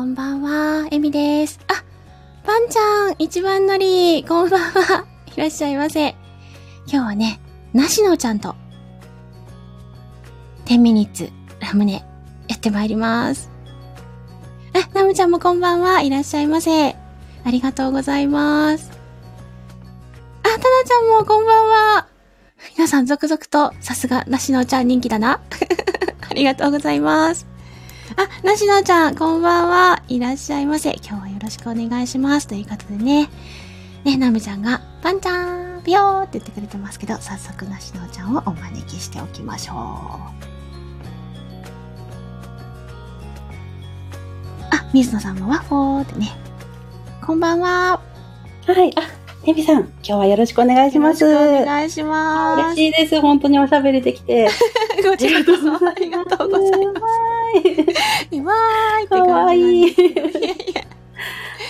こんばんは、エミです。あ、パンちゃん、一番乗り、こんばんは。いらっしゃいませ。今日はね、なしのちゃんと、10ミニッツ、ラムネ、やってまいります。あ、ナムちゃんもこんばんは。いらっしゃいませ。ありがとうございます。あ、タナちゃんもこんばんは。皆さん続々と、さすが、なしのちゃん人気だな。ありがとうございます。あ、なしのちゃん、こんばんは。いらっしゃいませ。今日はよろしくお願いします。ということでね。ね、ナムちゃんが、パンちゃん、ぴよーって言ってくれてますけど、早速なしのちゃんをお招きしておきましょう。あ、水野さんもワッフォーってね。こんばんは。はい。あ、ネビさん、今日はよろしくお願いします。よろしくお願いします。嬉しいです。本当におしゃべりできて。こちらこそありがとうございます。す。わーい。かわい。い。い。い。あ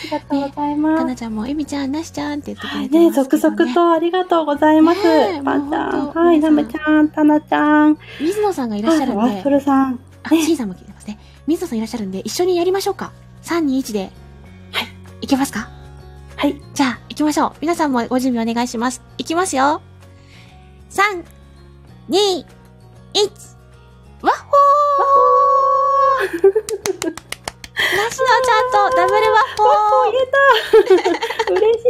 りがとうござい。ますかなちゃんも、えみちゃん、なしちゃんって言ってく。れてね、ますけど、ね。続々とありがとうござい。ます。パンちゃん。はい、皆さんナムちゃん、タナちゃん。水野さんがい。らっしゃるんでワッフ、ルさん。あ、シーさんも聞い。てますね。水野さんい。らっしゃるんで、一緒にやりましょうか。3、2、1で。はい。い。けますかはい。じゃあ、行きましょう。皆さんもご準備お願い。します。い。きますよ。3、2、1、ワッホーなしのちゃんとダブルワッホ言えた嬉し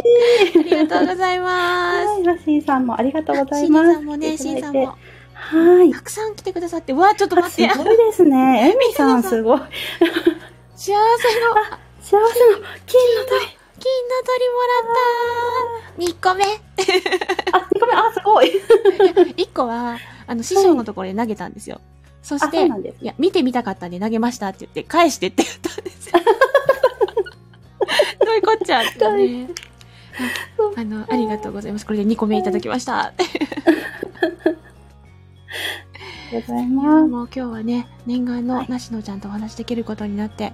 い。ーありがとうございます。はい、シーさんもありがとうござシーいます。さんもね、シーさんも。はいた。くさん来てくださって、わあ、ちょっとあ待って。すごいですね。エミさんすごい。幸せの、幸せの金の鳥。金の鳥もらった2個目。あ、ごめん、あ、すごい。1個は、あの、師匠のところで投げたんですよ。そしあ、て。いや、見てみたかったんで投げましたって言って、返してって言ったんですよ。どういうこっちゃってね。ああの、ありがとうございます。これで2個目いただきました。ありがとうございます。もう今日はね、念願のはいなしのちゃんとお話しできることになって、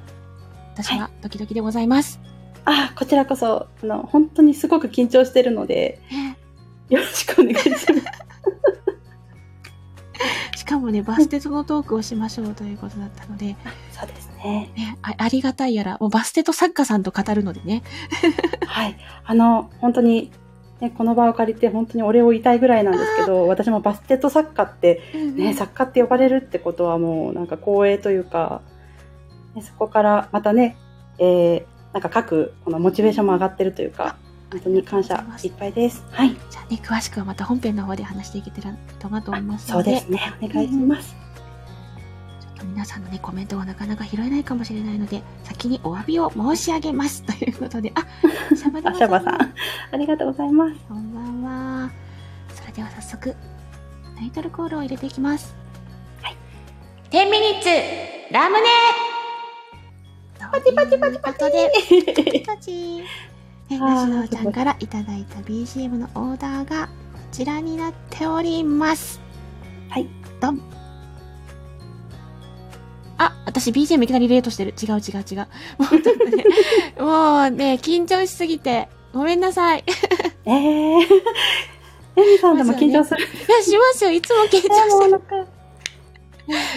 私はドキドキでございます。あ、こちらこそ、あの、本当にすごく緊張してるので、ねよろしくお願いします。しかもね、バステとのトークをしましょうということだったので、そうですね。ね、あありがたいやら、もうバステと作家さんと語るのでね。はい。あの、本当に、ね、この場を借りて本当にお礼を言いたいぐらいなんですけど、私もバステット作家って、ね、作家って呼ばれるってことはもうなんか光栄というか、ね、そこからまたね、えー、なんか書くこのモチベーションも上がってるというか、本当に感謝いっぱいです。はい。じゃあね、詳しくはまた本編の方で話していけたらとなと思いますそうので、ですね。お願いします。ちょっと皆さんのね、コメントがなかなか拾えないかもしれないので、先にお詫びを申し上げます。ということで、あ、シャバあ、シャバさん。ありがとうございます。こんばんは。それでは早速、タイトルコールを入れていきます。はい。10ミニッツ、ラムネパチパチパチパチパチ。ね、なしのちゃんからいただいた BGM のオーダーがこちらになっております。はい。ドン。あ、私 BGM いきなり入れようとしてる。違う違う違う。もうちょっとね、もうね、緊張しすぎて、ごめんなさい。いえー。エミさんでも緊張する。や、しますよ。いつも緊張してる。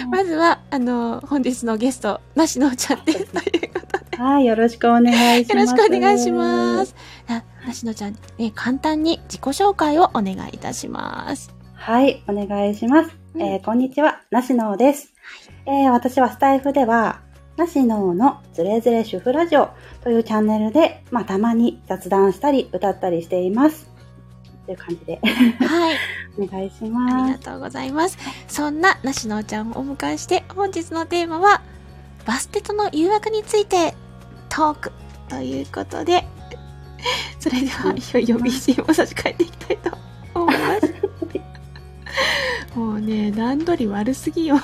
まずは、あの、本日のゲスト、なしのちゃんです。ということで。はい、よろしくお願いします。よろしくお願いします。あなしのちゃん、ね、簡単に自己紹介をお願いいたします。はい、お願いします。うんえーこんにちは、なしのうです。えー私はスタイフでは、なしのうのズレズレ主婦ラジオというチャンネルで、まあ、たまに雑談したり、歌ったりしています。という感じで、はい。お願いしあります。がとうございます。そんななしのちゃんをお迎えして、本日のテーマは、バステとの誘惑についてトークということで、それでは、いよいよ BGM を差し替えていきたいと思います。もうね、段取り悪すぎよ。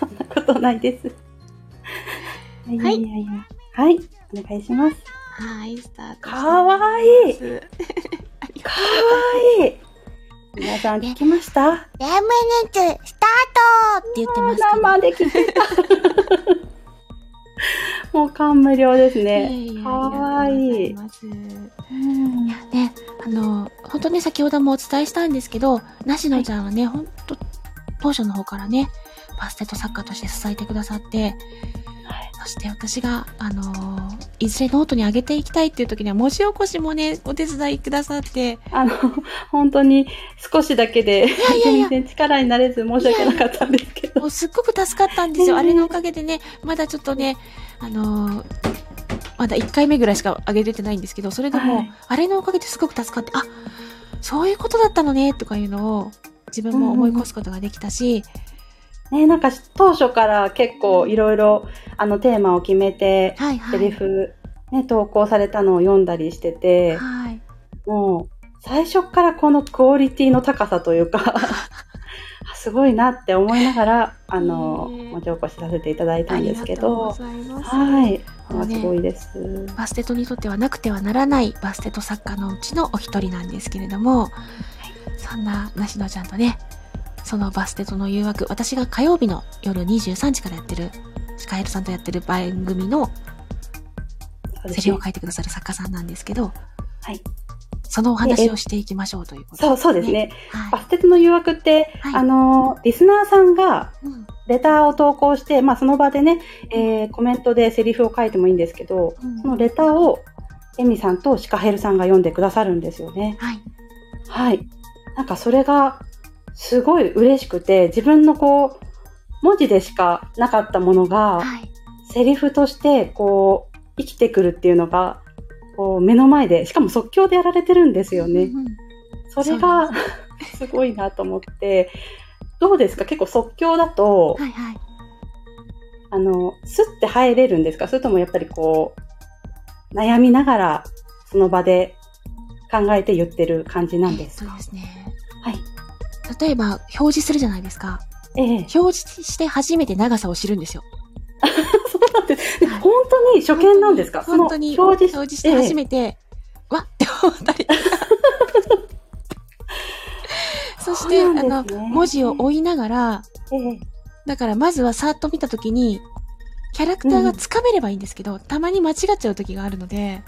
そんなことないです。いやいやいや。はい、お願いします。はい、スタートかわいい かわいい皆さん聞きました？ラムネツ、スタートって言ってますけど。生で聞けた。もう感無量ですいやね。いやかわいい。いやね、あの、本当ね、先ほどもお伝えしたんですけど、なしのちゃんはね、本当当初の方からね、バステット作家として支えてくださって、はいして私が、あのーいずれノートに上げていきたいっていう時には文字起こしもね、お手伝いくださって、あの、本当に少しだけで、いやいや全然力になれず申し訳なかったんですけど。もうすっごく助かったんですよ。あれのおかげでね、まだちょっとね、あのーまだ1回目ぐらいしか上げれてないんですけど、それでも、はい。あれのおかげですごく助かって、あ、そういうことだったのね、とかいうのを自分も思い越すことができたし、ね、なんか当初から結構いろいろあのテーマを決めて、はいはい。セリフ、ね、投稿されたのを読んだりしてて、はい。もう最初からこのクオリティの高さというか、すごいなって思いながら、あの、文字起こしさせていただいたんですけど。はい。もうねすごいです。バステトにとってはなくてはならないバステト作家のうちのお一人なんですけれども、そんな梨乃ちゃんとね、そのバステトの誘惑、私が火曜日の夜23時からやってる、シカエルさんとやってる番組のセリを書いてくださる作家さんなんですけど、はい。そのお話をしていきましょうということそう、そうです。ね。バはステトの誘惑って、はいあの、リスナーさんがレターを投稿して、まあその場でね、えーコメントでセリフを書いてもいいんですけど、うんそのレターをエミさんとシカヘルさんが読んでくださるんですよね。はい。はい。なんかそれがすごい嬉しくて、自分のこう、文字でしかなかったものが、はい。セリフとしてこう、生きてくるっていうのが、こう目の前で、しかも即興でやられてるんですよね。うんうんそれがすごいなと思って、どうですか？結構即興だと、はいはい。あの、スッて入れるんですか？それともやっぱりこう、悩みながらその場で考えて言ってる感じなんですか？えっとですね。はい。例えば、表示するじゃないですか。ええ。表示して初めて長さを知るんですよ。そうなんです。で本当に初見なんですか？本当に、表示して初て。めて、わっって思ったり。そして、そうあの文字を追いながら、ええ。だからまずはさーっと見たときに、キャラクターがつかめればいいんですけど、たまに間違っちゃう時があるので、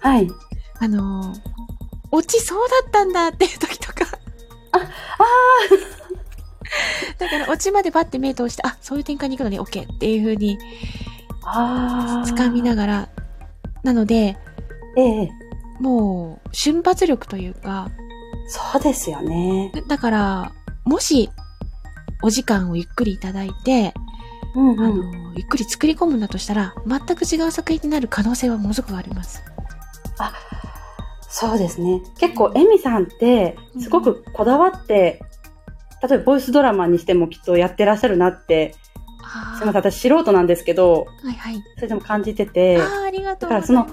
はい。あのー、落ちそうだったんだっていう時とか。あ、あ だから、落ちまでバッて目通して、あ、そういう展開に行くのに OK っていう風にあ。ああ。掴みながら、なので、ええ。もう、瞬発力というか、そうですよね。だから、もし、お時間をゆっくりいただいて、うんあうん。の、ゆっくり作り込むんだとしたら、全く違う作品になる可能性はものすごくあります。そうですね。結構、エミさんって、すごくこだわって、例えば、ボイスドラマにしてもきっとやってらっしゃるなって、あすみません、私素人なんですけど、はいはい。それでも感じてて、ああ、ありがとう。だから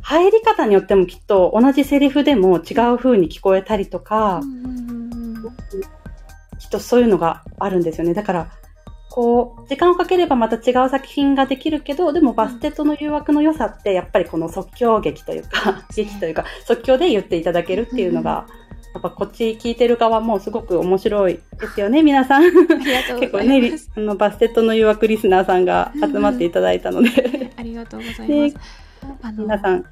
入り方によってもきっと同じセリフでも違う風に聞こえたりとか、うんうんうんうんきっとそういうのがあるんですよね。だから、こう、時間をかければまた違う作品ができるけど、でもバステットの誘惑の良さって、やっぱりこの即興劇というか、劇というか、即興で言っていただけるっていうのが、やっぱこっち聞いてる側もすごく面白いですよね、皆さん。結構ね。あのバステットの誘惑リスナーさんが集まっていただいたので、ありがとうございねます。あの、皆さん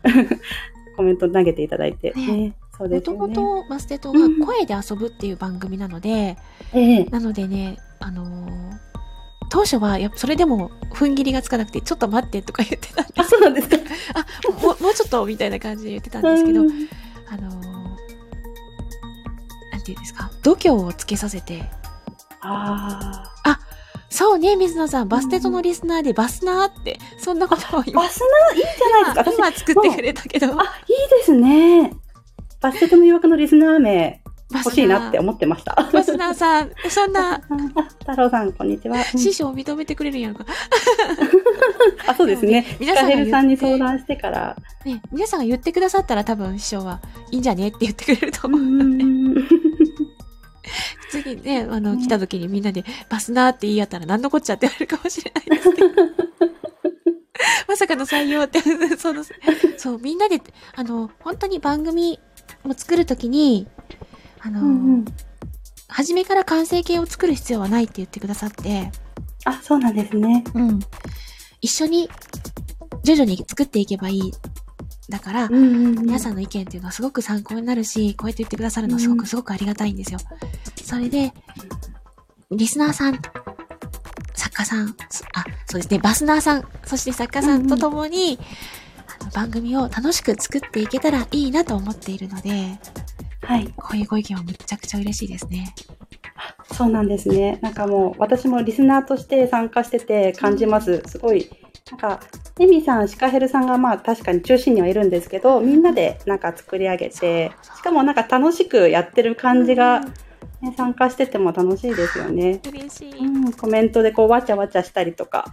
コメント投げていただいて、ねもとも。とバステトが声で遊ぶっていう番組なので、ええなのでね、あのー当初はやっぱそれでも踏ん切りがつかなくて、ちょっと待ってとか言ってたんであ、そうなんですか。あ、もう、もうちょっとみたいな感じで言ってたんですけど、うん。あのーなんていうんですか、度胸をつけさせて、あそうね、水野さん、バステトのリスナーでバスナーって、そんなことをバスナーいいじゃないですか？私今作ってくれたけど、あ、いいですね。バステットの誘惑のリスナー名。バ欲しいなって思ってました。バスナーさん、そんなあ 太郎さん、こんにちは。うん師匠を認めてくれるんやろか。あ、そうですね。皆さんカヘルさんに相談してから。ね、皆さんが言ってくださったら多分師匠はいいんじゃねって言ってくれるとう思うので、ん次ね、あの、うん来た時にみんなでバスナーって言い合ったら何のこっちゃって言われるかもしれないですけど。まさかの採用って、その、そう、みんなで、あの、本当に番組を作るときに、あの、うんうん初めから完成形を作る必要はないって言ってくださって、あ、そうなんですね。うん。一緒に、徐々に作っていけばいい。だから、皆さん。んの意見っていうのはすごく参考になるし、こうやって言ってくださるのはすごうんくすごくありがたいんですよ。それで、リスナーさん、作家家さん、そあ、そうですね、バスナーさん、そして作家さんと共に、あの番組を楽しく作っていけたらいいなと思っているので、はい。こういうご意見はむちゃくちゃ嬉しいですね。そうなんですね。なんかもう、私もリスナーとして参加してて感じます。すごい、なんか、エミさん、シカヘルさんがまあ確かに中心にはいるんですけど、みんなでなんか作り上げて、しかもなんか楽しくやってる感じが、ね、参加してても楽しいですよね。嬉しい。うん、コメントでこう、わちゃわちゃしたりとか。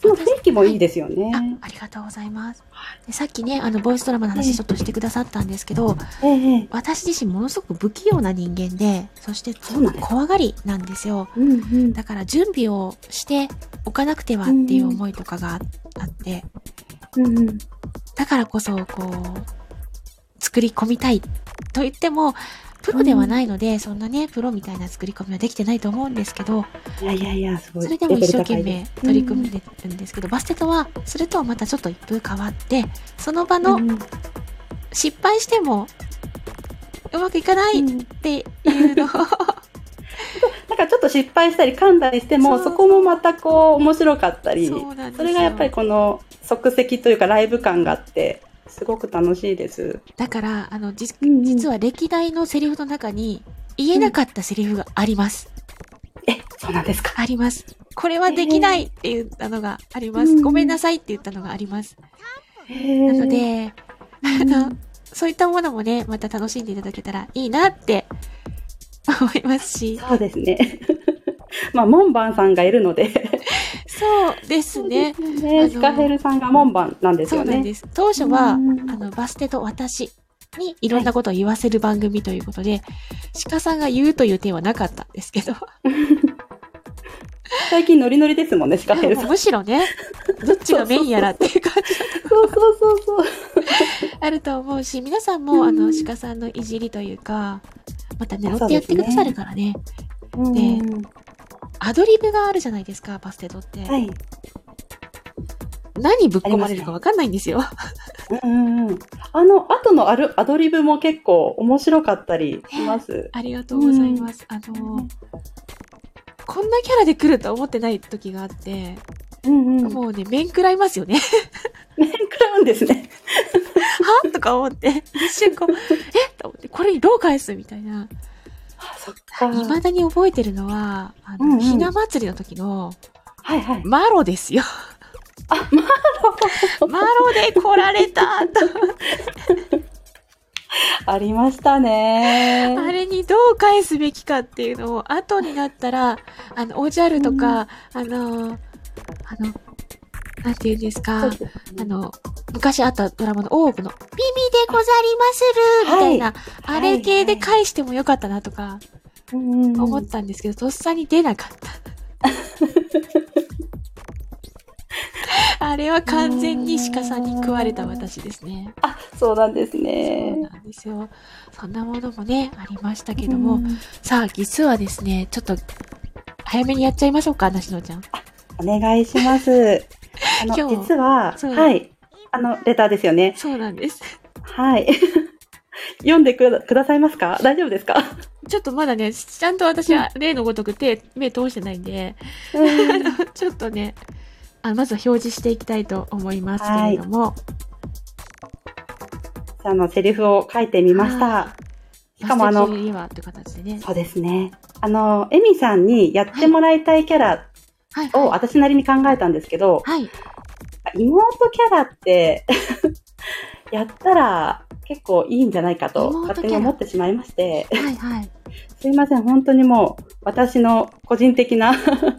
その雰囲気もいいですよね。あ、ありがとうございます。でさっきね、あの、ボイスドラマの話ちょっとしてくださったんですけど、ええええ私自身ものすごく不器用な人間で、そしてそうなんです怖がりなんですよ。うんうん。だから準備をしておかなくてはっていう思いとかがああって、うんうん。だからこそ、こう、作り込みたいと言っても、プロではないので、そんなね、プロみたいな作り込みはできてないと思うんですけど、いやいやいや、すごい。それでも一生懸命取り組んでるんですけど、バステトは、それとはまたちょっと一風変わって、その場の失敗しても、うまくいかないっうん。ていうのを、なんかちょっと失敗したり噛んだりしても、そこもまたこう面白かったり、そそれがやっぱりこの即席というかライブ感があって、すごく楽しいです。だから、あの、じうんうん実は歴代のセリフの中に、言えなかったセリフがあります。え、そうなんですか？あります。これはできないって言ったのがあります。うんごめんなさいって言ったのがあります。ななの、で、あの、そういったものもね、また楽しんでいただけたらいいなって思いますし、そうですね。まあ、門番さんがいるので、そうですね。あね、のシカヘルさんが門番なんですよね。そうなんです。当初は、あうんの、バステと私にいろんなことを言わせる番組ということで、鹿さんが言うという点はなかったんですけど、最近ノリノリですもんね、シカヘルさん。むしろね、どっちがメインやらっていう感じそうそうそうそう。あると思うし、皆さんも、あの、鹿さんのいじりというか、また狙ってやってくださるからね、うんアドリブがあるじゃないですか、バステドって。はい。何ぶっ込まれるかわかんないんですよ。うんうんうん。あの、後のアルアドリブも結構面白かったりします。ありがとうございます。あの、こんなキャラで来ると思ってない時があって、うんうん。もうね、面食らいますよね。面食らうんですね。は？とか思って、一瞬こう、え？と思って、これにどう返す？みたいな。あ、そっか。未だに覚えてるのは、あの、うんうんひな祭りの時の、はいはい。マロですよ。あ、マロマロで来られたと。ありましたね。あれにどう返すべきかっていうのを、後になったら、あの、おじゃるとか、あの、あの、なんて言うんですか、すあの、昔あったドラマのオーブの、ビビでござりまするみたいな、あれ系で返してもよかったなとかうんうん思ったんですけど、とっさに出なかった。あれは完全に鹿さんに食われた私ですね。あ、そうなんですそうね。なんですよ。そんなものもね、ありましたけども、うんさあ、実はですね、ちょっと、早めにやっちゃいましょうか、なしのちゃん。お願いします。あ今日の、実は、はい。あの、レターですよね。そうなんです。はい。読んでくだくださいますか？大丈夫ですか？ちょっとまだね、ちゃんと私は例のごとく手、目通してないんで、ちょっとね、あまずは表示していきたいと思いますけれども、あの、セリフを書いてみました。しかもあのね。そうですね。あの、エミさんにやってもらいたいキャラはい、をはい。私なりに考えたんですけど、はい。妹キャラって、やったら結構いいんじゃないかと勝手に思ってしまいまして、はい、はい。すいません、本当にもう私の個人的な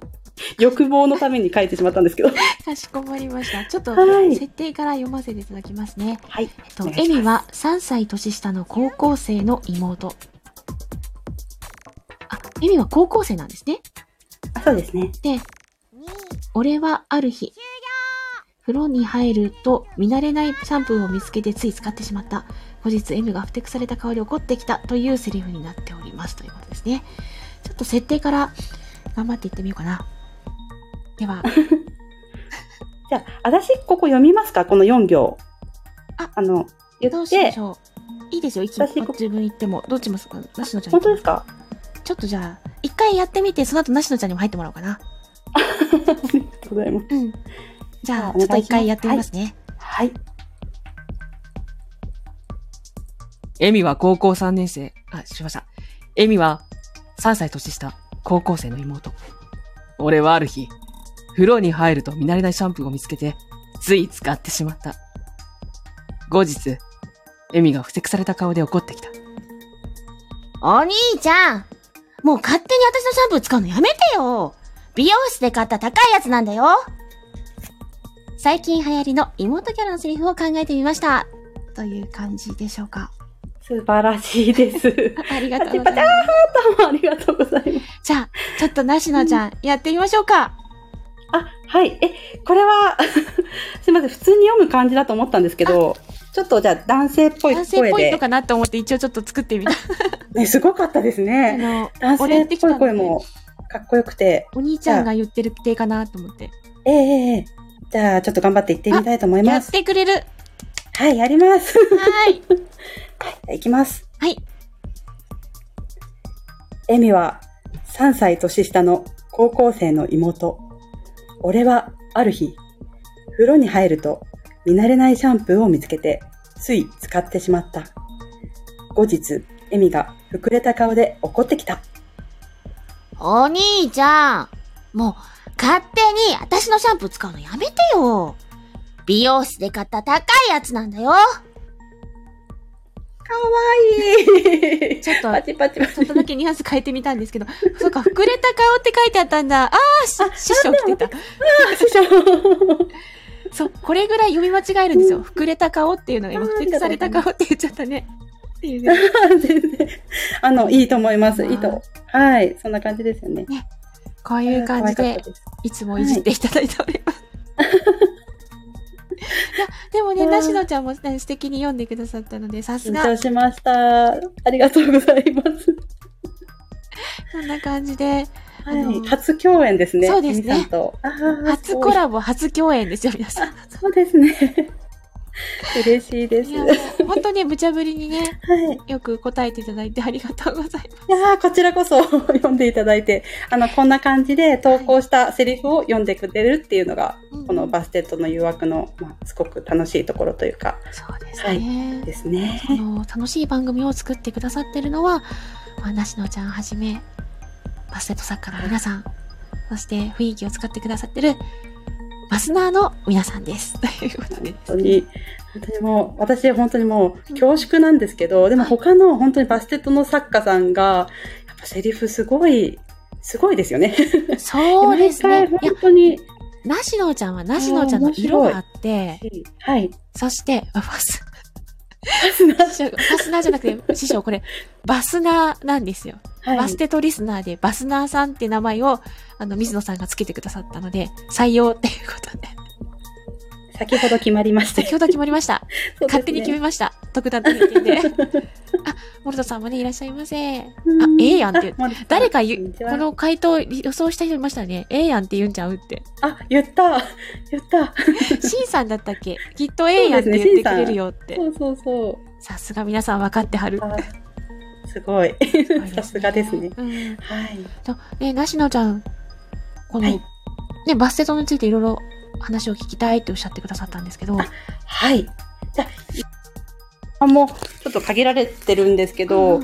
欲望のために書いてしまったんですけど。かしこまりました。ちょっと、はい設定から読ませていただきますね。はい。えっとエミは3歳年下の高校生の妹。あ、エミは高校生なんですね。あそうですね。で、俺はある日、風呂に入ると見慣れないシャンプーを見つけてつい使ってしまった。後日 M がふてくされた顔で怒ってきたというセリフになっておりますということですね。ちょっと設定から頑張っていってみようかな。では、じゃあ、私ここ読みますか？この4行。ああの、言どうってしまし、ょう。いいですよ、いつも私こ自分言っても。どっちもすかなしのちゃん。本当ですか？ちょっとじゃあ、一回やってみて、その後なしのちゃんにも入ってもらおうかな。りがとうございます。うん。じゃあ、ちょっと一回やってみますね。はい。エミは高校3年生。あ、しました。エミは3歳年下、高校生の妹。俺はある日、風呂に入ると見慣れないシャンプーを見つけて、つい使ってしまった。後日、エミが不適された顔で怒ってきた。お兄ちゃんもう勝手に私のシャンプー使うのやめてよ美容室で買った高いやつなんだよ最近流行りの妹キャラのセリフを考えてみました。という感じでしょうか。素晴らしいです。あありがとうございます。ありがとうございます。じゃあ、ちょっとなしのちゃん、やってみましょうか。あ、はい。え、これは、すいません。普通に読む感じだと思ったんですけど、ちょっとじゃあ男性っぽい男性っ。ぽいのかなと思って一応ちょっと作ってみた。ね、すごかったですあね。の、男性っぽい声もかっこよくて。お兄ちゃんが言ってる系かなと思って。ええええええじゃあちょっと頑張っていってみたいと思いやっます。てくれる。はい、やります。はい。はい、いきます。はい。エミは3歳年下の高校生の妹。俺はある日、風呂に入ると見慣れないシャンプーを見つけて、つい使ってしまった。後日、エミが膨れた顔で怒ってきた。お兄ちゃん、もう、勝手に私のシャンプー使うのやめてよ。美容室で買った高いやつなんだよ。かわいいちょっとパチパチパチちょっとだけニュアンス変えてみたんですけど、そうか、膨れた顔って書いてあったんだ。あー、し師匠来てた。そう、これぐらい読み間違えるんですよ。膨れた顔っていうのが今、不適された顔って言っちゃったね。っていうね。全然。あの、いいと思います。いいと。はい。そんな感じですよね。こういう感じでいつもいじっていただいております。いや、でもね、うんなしのちゃんもね素敵に読んでくださったので、さす緊が、張しました。ありがとうございます。こんな感じで、あのはい。初共演ですね。そうですね初コラボ、初共演ですよ、皆さん。そうですね。嬉しいです。本当に無茶ぶりにね、い。よく答えていただいてありがとうございます。いやーこちらこそ 読んでいただいて、あの、こんな感じで投稿したセリフを読んでくれるっていうのが、このバステットの誘惑の、まあ、すごく楽しいところというか、そうですはいね。ですね。この楽しい番組を作ってくださってるのは、まあ、なしのちゃんはじめ、バステット作家の皆さん、そして雰囲気を使ってくださってる、バスナーの皆さんです。ということで本当に、本当にもう、私本当にもう恐縮なんですけど、でも他の本当にバステットの作家さんが、やっぱセリフすごい、すごいですよね。そうですね。本、当に、なしのちゃんはなしのちゃんの色があって、はい。そして、あバス、バスナー師匠バスナーじゃなくて、師匠これ、バスナーなんですよ。はいバステトリスナーでバスナーさんって名前を、あの、水野さんがつけてくださったので、採用っていうことで。先ほど決まりました。先ほど決まりました。ね勝手に決めました。特段と言ってで。あ、モルトさんもね、いらっしゃいませ。あ、うんええやんって。誰か言う、この回答予想した人いましたね。ええやんって言うんちゃうって。あ、言った言った シンさんだったっけ？きっとええやんって言ってくれるよって。そうそうそう。さすが皆さん分かってはる。あすごい。さすがですね。うん。はい。と、ね、なしのちゃん、この、はいね、バステトについていろいろ話を聞きたいっておっしゃってくださったんですけど、はい。じゃあ、もう、ちょっと限られてるんですけど、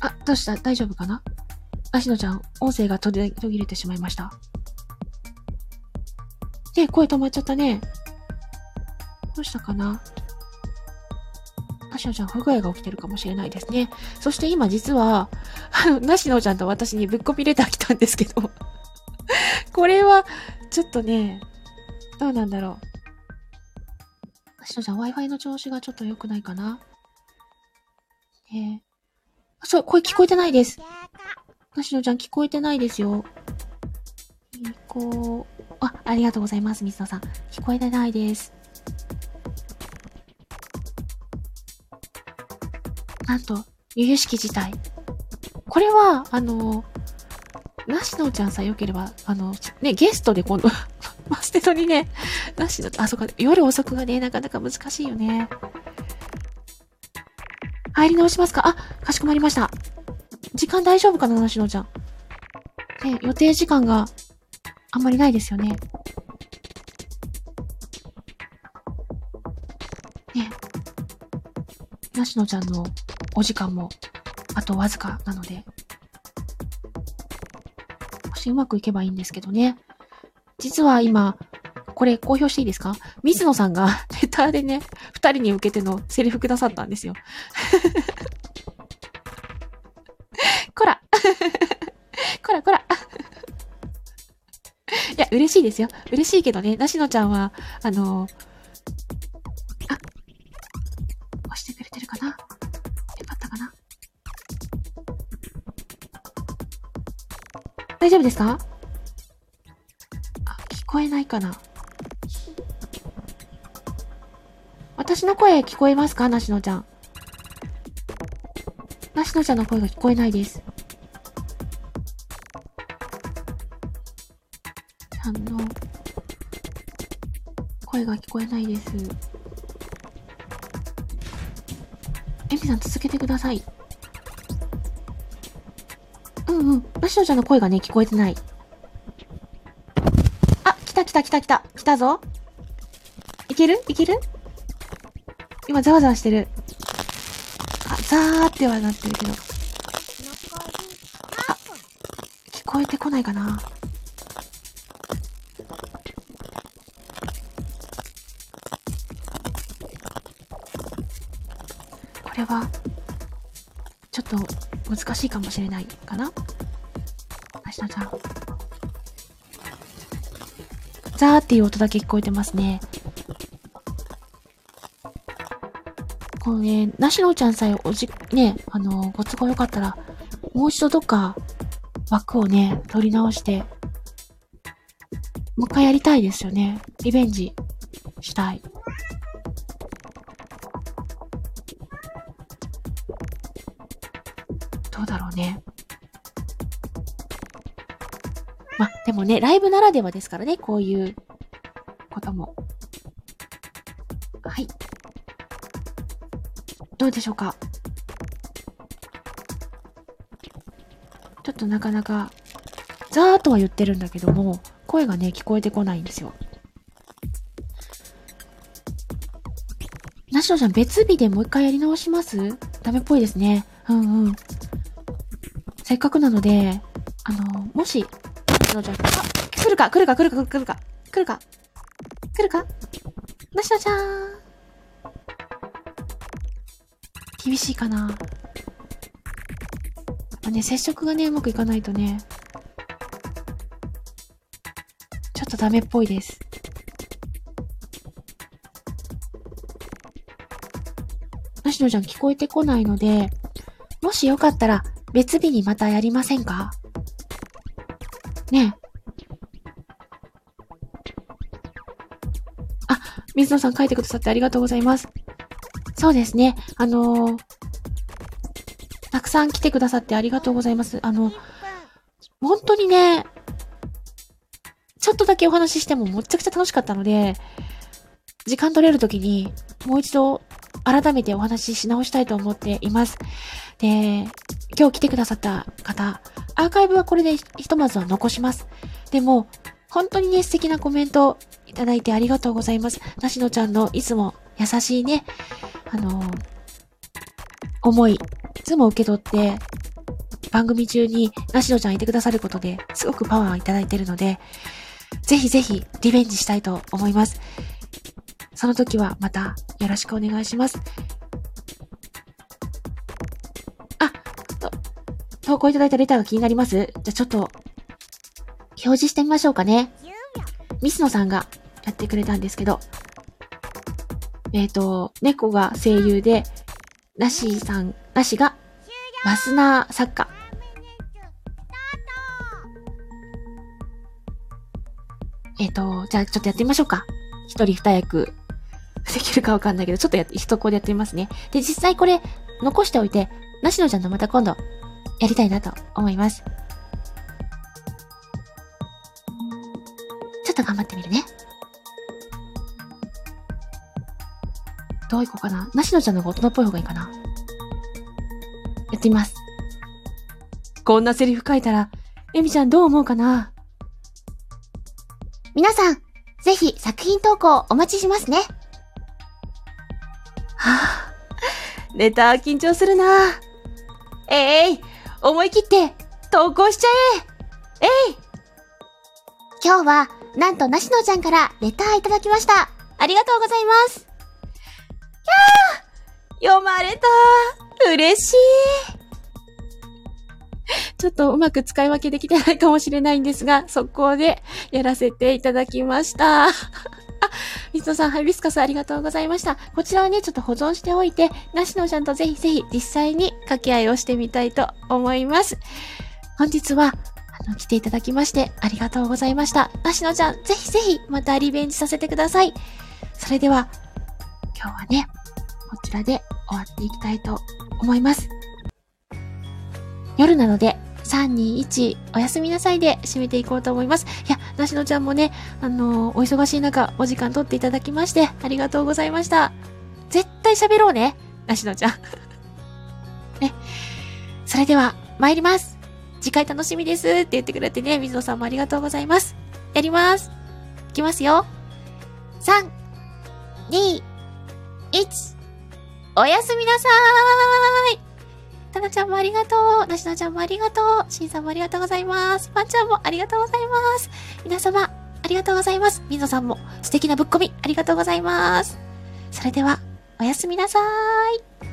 あ、どうした？大丈夫かな？芦野ちゃん、音声が途切れ途切れてしまいました。ね声止まっちゃったね。どうしたかな？芦野ちゃん、不具合が起きてるかもしれないですね。そして今実は、あの、梨野ちゃんと私にぶっこみレター来たんですけど、これは、ちょっとね、どうなんだろう。梨野ちゃん、Wi-Fi の調子がちょっと良くないかなえ。あそう、声聞こえてないです。梨野ちゃん聞こえてないですよ。こう、あ、ありがとうございます、水野さん。聞こえてないです。なんと、由々しき事態。これは、あの、なしのちゃんさえ良ければ、あの、ね、ゲストで今度、マステトにね、なしの、あ、そっか、夜遅くがね、なかなか難しいよね。入り直しますか？あ、かしこまりました。時間大丈夫かな、なしのちゃん。ね、予定時間があんまりないですよね。ね。なしのちゃんのお時間もあとわずかなので、もしうまくいけばいいんですけどね。実は今、これ公表していいですか？水野さんが レターでね、二人に向けてのセリフくださったんですよ。こら こらこらいや、嬉しいですよ。嬉しいけどね、なしのちゃんは、あのあ、大丈夫ですか？あ、聞こえないかな私の声聞こえますか？なしのちゃん。なしのちゃんの声が聞こえないです。ちゃんの声が聞こえないです。エミさん続けてください。しのちゃんの声がね、聞こえてない。あ、来た来た来た来た。来たぞ。いける？いける？今、ざわざわしてる。あ、ザーってはなってるけど。あ、聞こえてこないかなこれは、ちょっと難しいかもしれないかなしなちゃん。ザーっていう音だけ聞こえてますね。このね、なしのちゃんさえおじ、ね、あの、ご都合よかったら、もう一度どっか枠をね、取り直して、もう一回やりたいですよね。リベンジしたい。でもね、ライブならではですからね、こういうことも。はい。どうでしょうか？ちょっとなかなか、ザーとは言ってるんだけども、声がね、聞こえてこないんですよ。なしのちゃん、別日でもう一回やり直します？ダメっぽいですね。うんうん。せっかくなので、あの、もし、なしのちゃ、あ、来るか来るか来るか来るか来るか来るかなしのちゃん厳しいかな。まあね、接触がね、うまくいかないとね、ちょっとダメっぽいです。なしのちゃん聞こえてこないので、もしよかったら別日にまたやりませんかね。あ、水野さん書いてくださってありがとうございます。そうですね。あのーたくさん来てくださってありがとうございます。あの、本当にね、ちょっとだけお話ししてもめちゃくちゃ楽しかったので、時間取れるときにもう一度改めてお話しし直したいと思っています。で、今日来てくださった方、アーカイブはこれでひとまずは残します。でも、本当にね、素敵なコメントをいただいてありがとうございます。なしのちゃんのいつも優しいね、あのー思い、いつも受け取って、番組中になしのちゃんいてくださることで、すごくパワーをいただいているので、ぜひぜひリベンジしたいと思います。その時はまたよろしくお願いします。投稿いただいたレターが気になりますじゃあちょっと、表示してみましょうかね。ミスノさんがやってくれたんですけど、えっ、と、猫が声優で、なしさん、なしが、マスナー作家。えっ、と、じゃあちょっとやってみましょうか。一人二役、できるかわかんないけど、ちょっとやって、一コでやってみますね。で、実際これ、残しておいて、なしのちゃんとまた今度、やりたいなと思います。ちょっと頑張ってみるね。どういこうかな。なしのちゃんの方が大人っぽい方がいいかな。やってみます。こんなセリフ書いたら、エミちゃんどう思うかな皆さん、ぜひ作品投稿お待ちしますね。はぁ、レタ緊張するなえい、思い切って投稿しちゃええい今日は、なんと、なしのちゃんからレターいただきました。ありがとうございます。読まれた嬉しいちょっとうまく使い分けできてないかもしれないんですが、速攻でやらせていただきました。あ、水野さん、ハイビスカスありがとうございました。こちらはね、ちょっと保存しておいて、なしのちゃんとぜひぜひ実際に掛け合いをしてみたいと思います。本日は、あの、来ていただきましてありがとうございました。なしのちゃん、ぜひぜひまたリベンジさせてください。それでは、今日はね、こちらで終わっていきたいと思います。夜なので、3、2、1、おやすみなさいで締めていこうと思います。いや、なしのちゃんもね、あのーお忙しい中、お時間取っていただきまして、ありがとうございました。絶対喋ろうね、なしのちゃん。ね。それでは、参ります。次回楽しみですって言ってくれてね、水野さんもありがとうございます。やります。いきますよ。3、2、1、おやすみなさーい。タナちゃんもありがとう。ナシナちゃんもありがとう。シンさんもありがとうございます。パンちゃんもありがとうございます。皆様、ありがとうございます。みぞさんも素敵なぶっこみありがとうございます。それでは、おやすみなさーい。